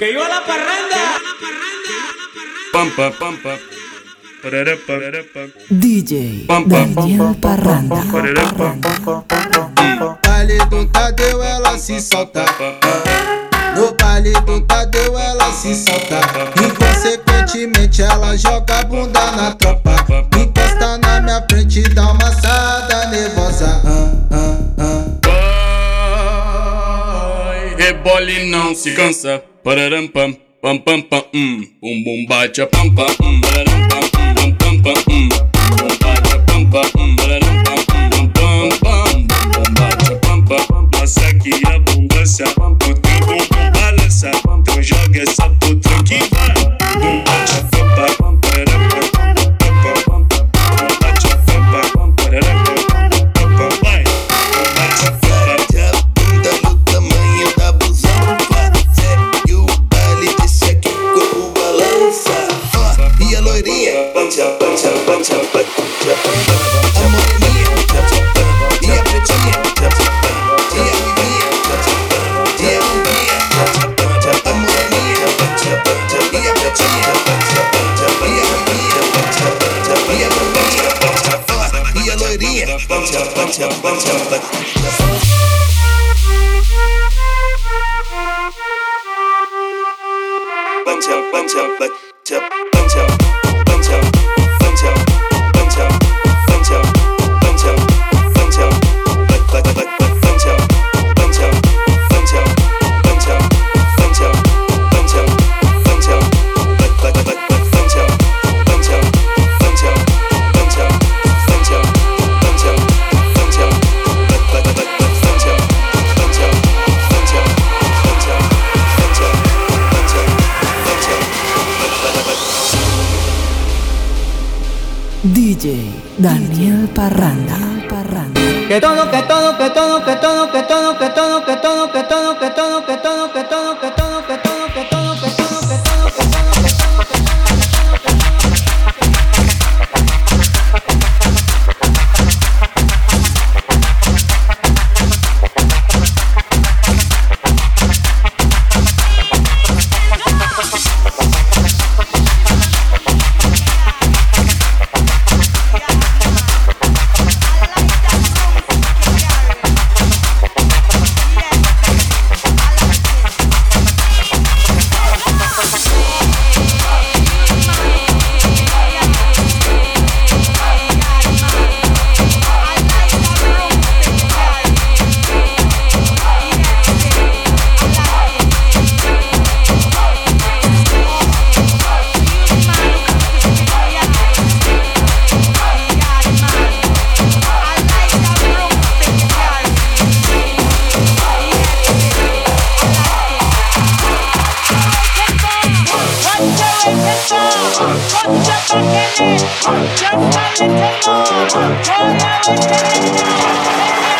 Que yo a la parranda. Pampa, DJ Daniel Parranda. No baile do Tadeu ela se solta. No baile do Tadeu ela se solta. Inconsequentemente ela joga a bunda na tropa. Encosta na minha frente e dá uma assada nervosa. bola e não se cansa. Pararam pam, pam pam pam, um. um bum bate a pam pam, um. Pararam pam, pam pam pam, um. Bum bate a pam pam, um. Pararam pam, pam pam pam. Bum bate a pam pam. Passa aqui a abundância. O teu bumbum balança. Então joga essa puta. Just let it go. Just let it go.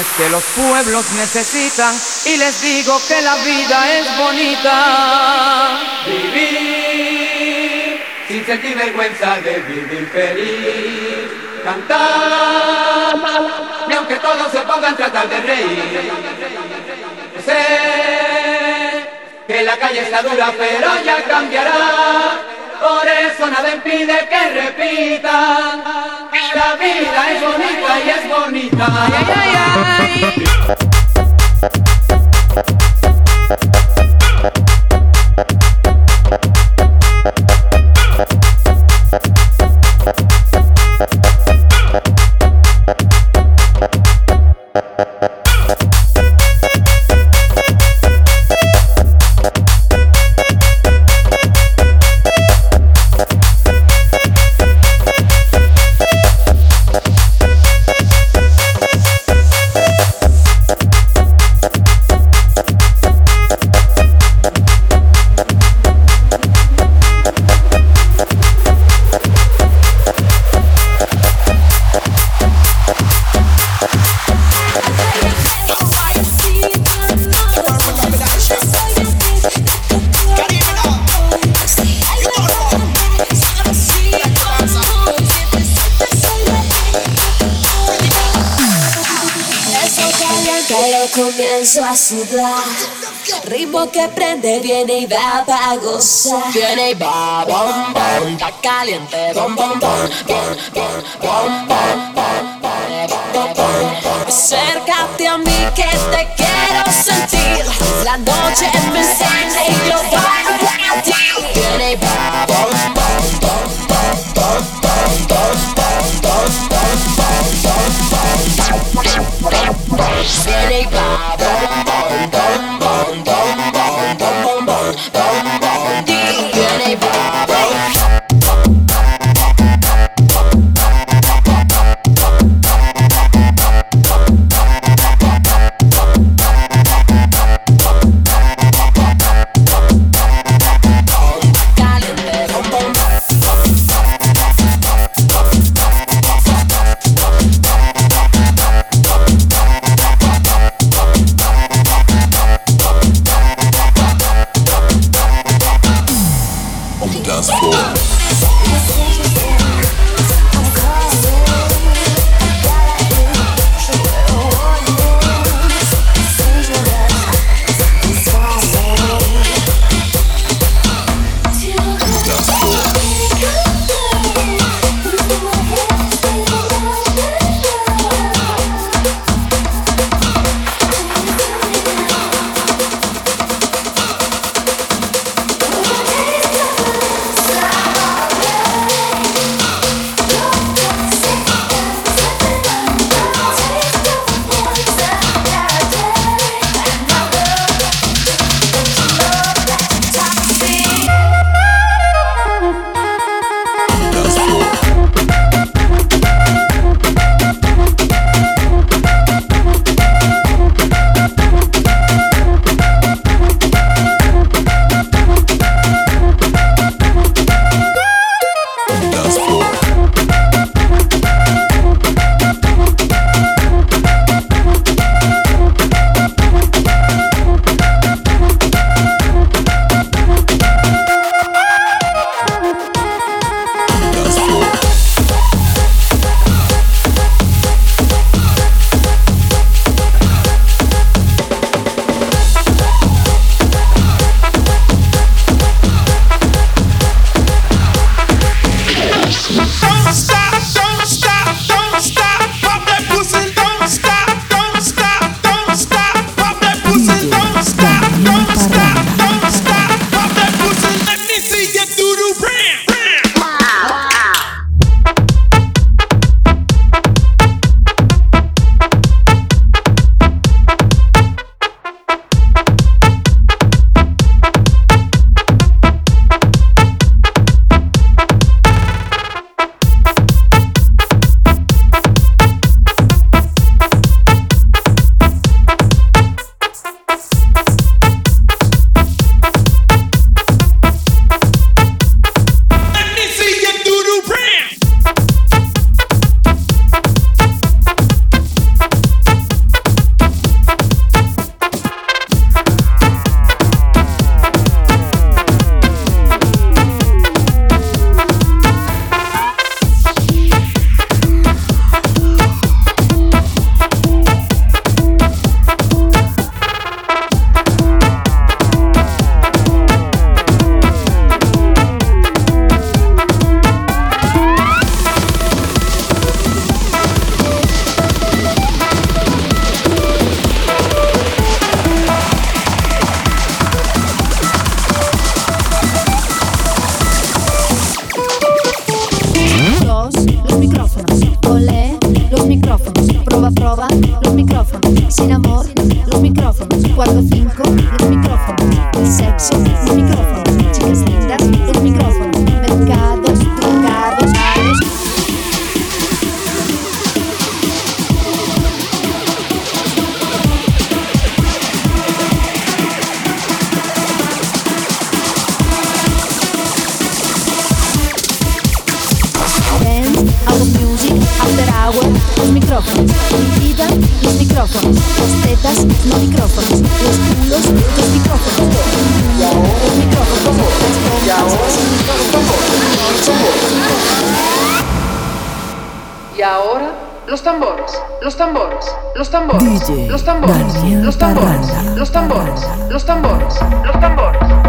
canciones que los pueblos necesitan y les digo que la vida es bonita. Vivir sin sentir vergüenza de vivir feliz. Cantar y aunque todos se pongan a tratar de reír. Sé que la calle está dura pero ya cambiará. Por eso nada impide que repitan. La vida es bonita y es bonita. Ay, ay, ay, Thank you. Comienzo a sudar. Ritmo que prende viene y va pa' gozar. Viene y va, bom, bom, está caliente, bom, bom, bom, bom, bom, bom, bom, bom, bom, bom. Acércate a mí que te quiero sentir. La noche enciende y yo bailo a ti. Viene y va, bom, bom, bom, bom, bom, bom, bom, bom, bom, bom, bom, bom, Viene y va, bam, bam. Micrófonos. Mi vida, los micrófonos. Las tetas, los micrófonos. Los culos, los micrófonos. Los micrófonos. Las Y ahora, los tambores, los tambores, los tambores, los tambores, los tambores, los tambores, los tambores, los tambores, los tambores.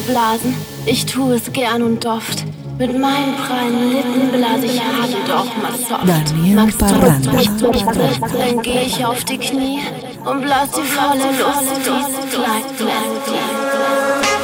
Blasen. Ich tue es gern und oft. Mit meinen prallen Lippen blase ich hart und auch mal soft. Magst du? Dann geh ich auf die Knie und blas die volle Luft diese kleine Melodie. blow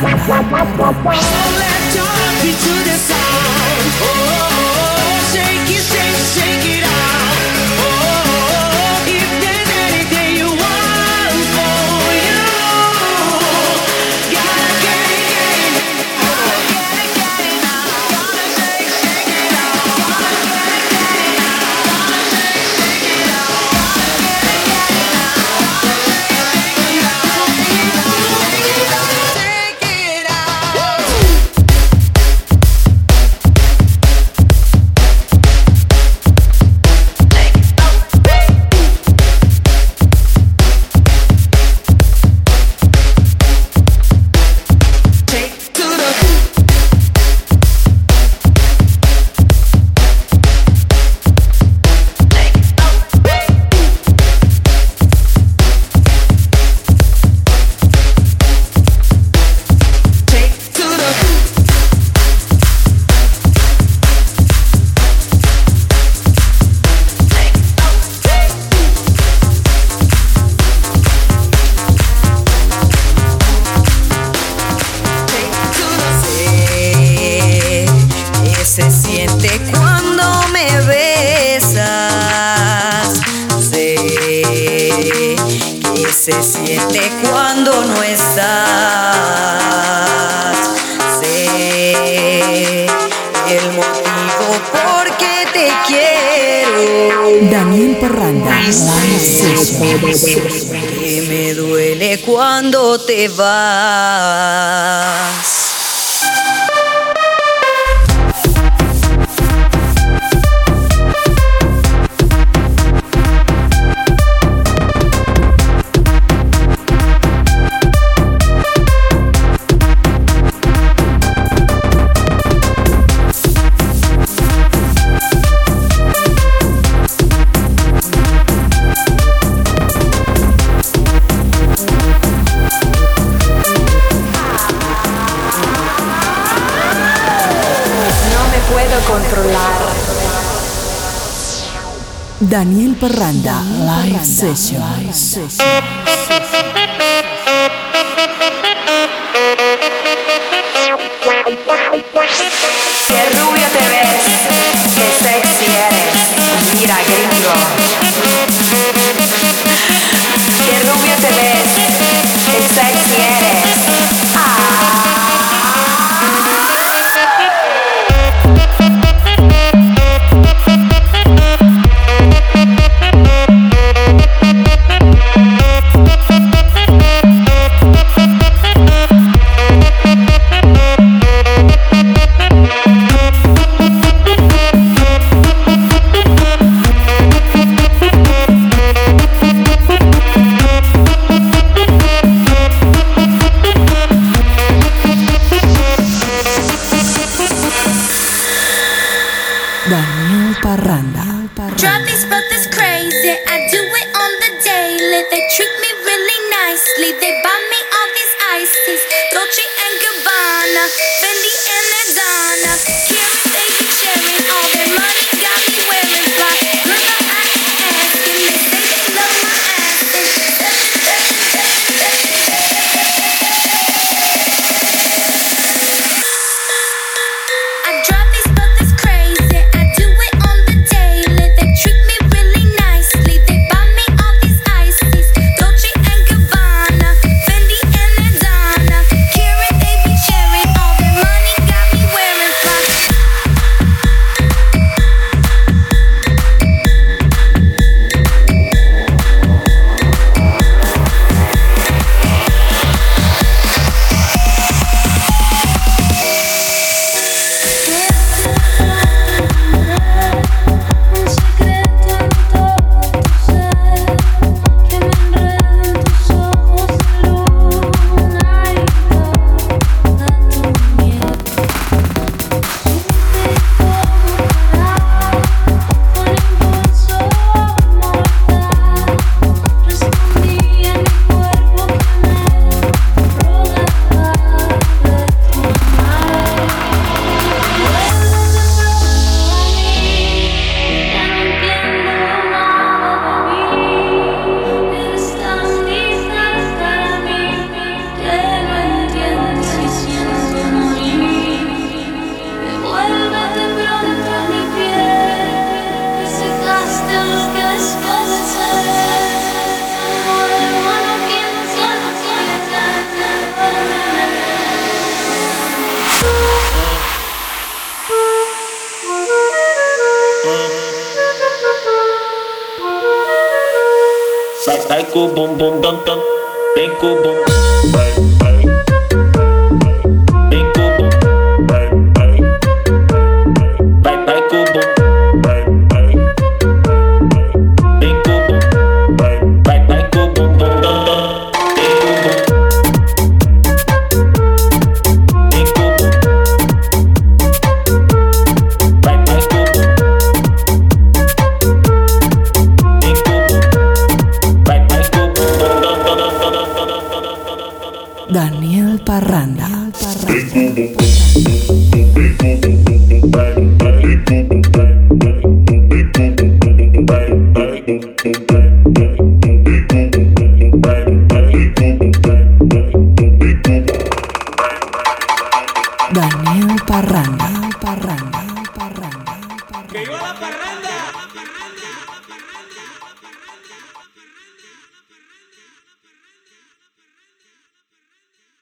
Don't let your be to the side. Oh. Daniel Parranda. Que me duele cuando te vas. Daniel Parranda, Live Session.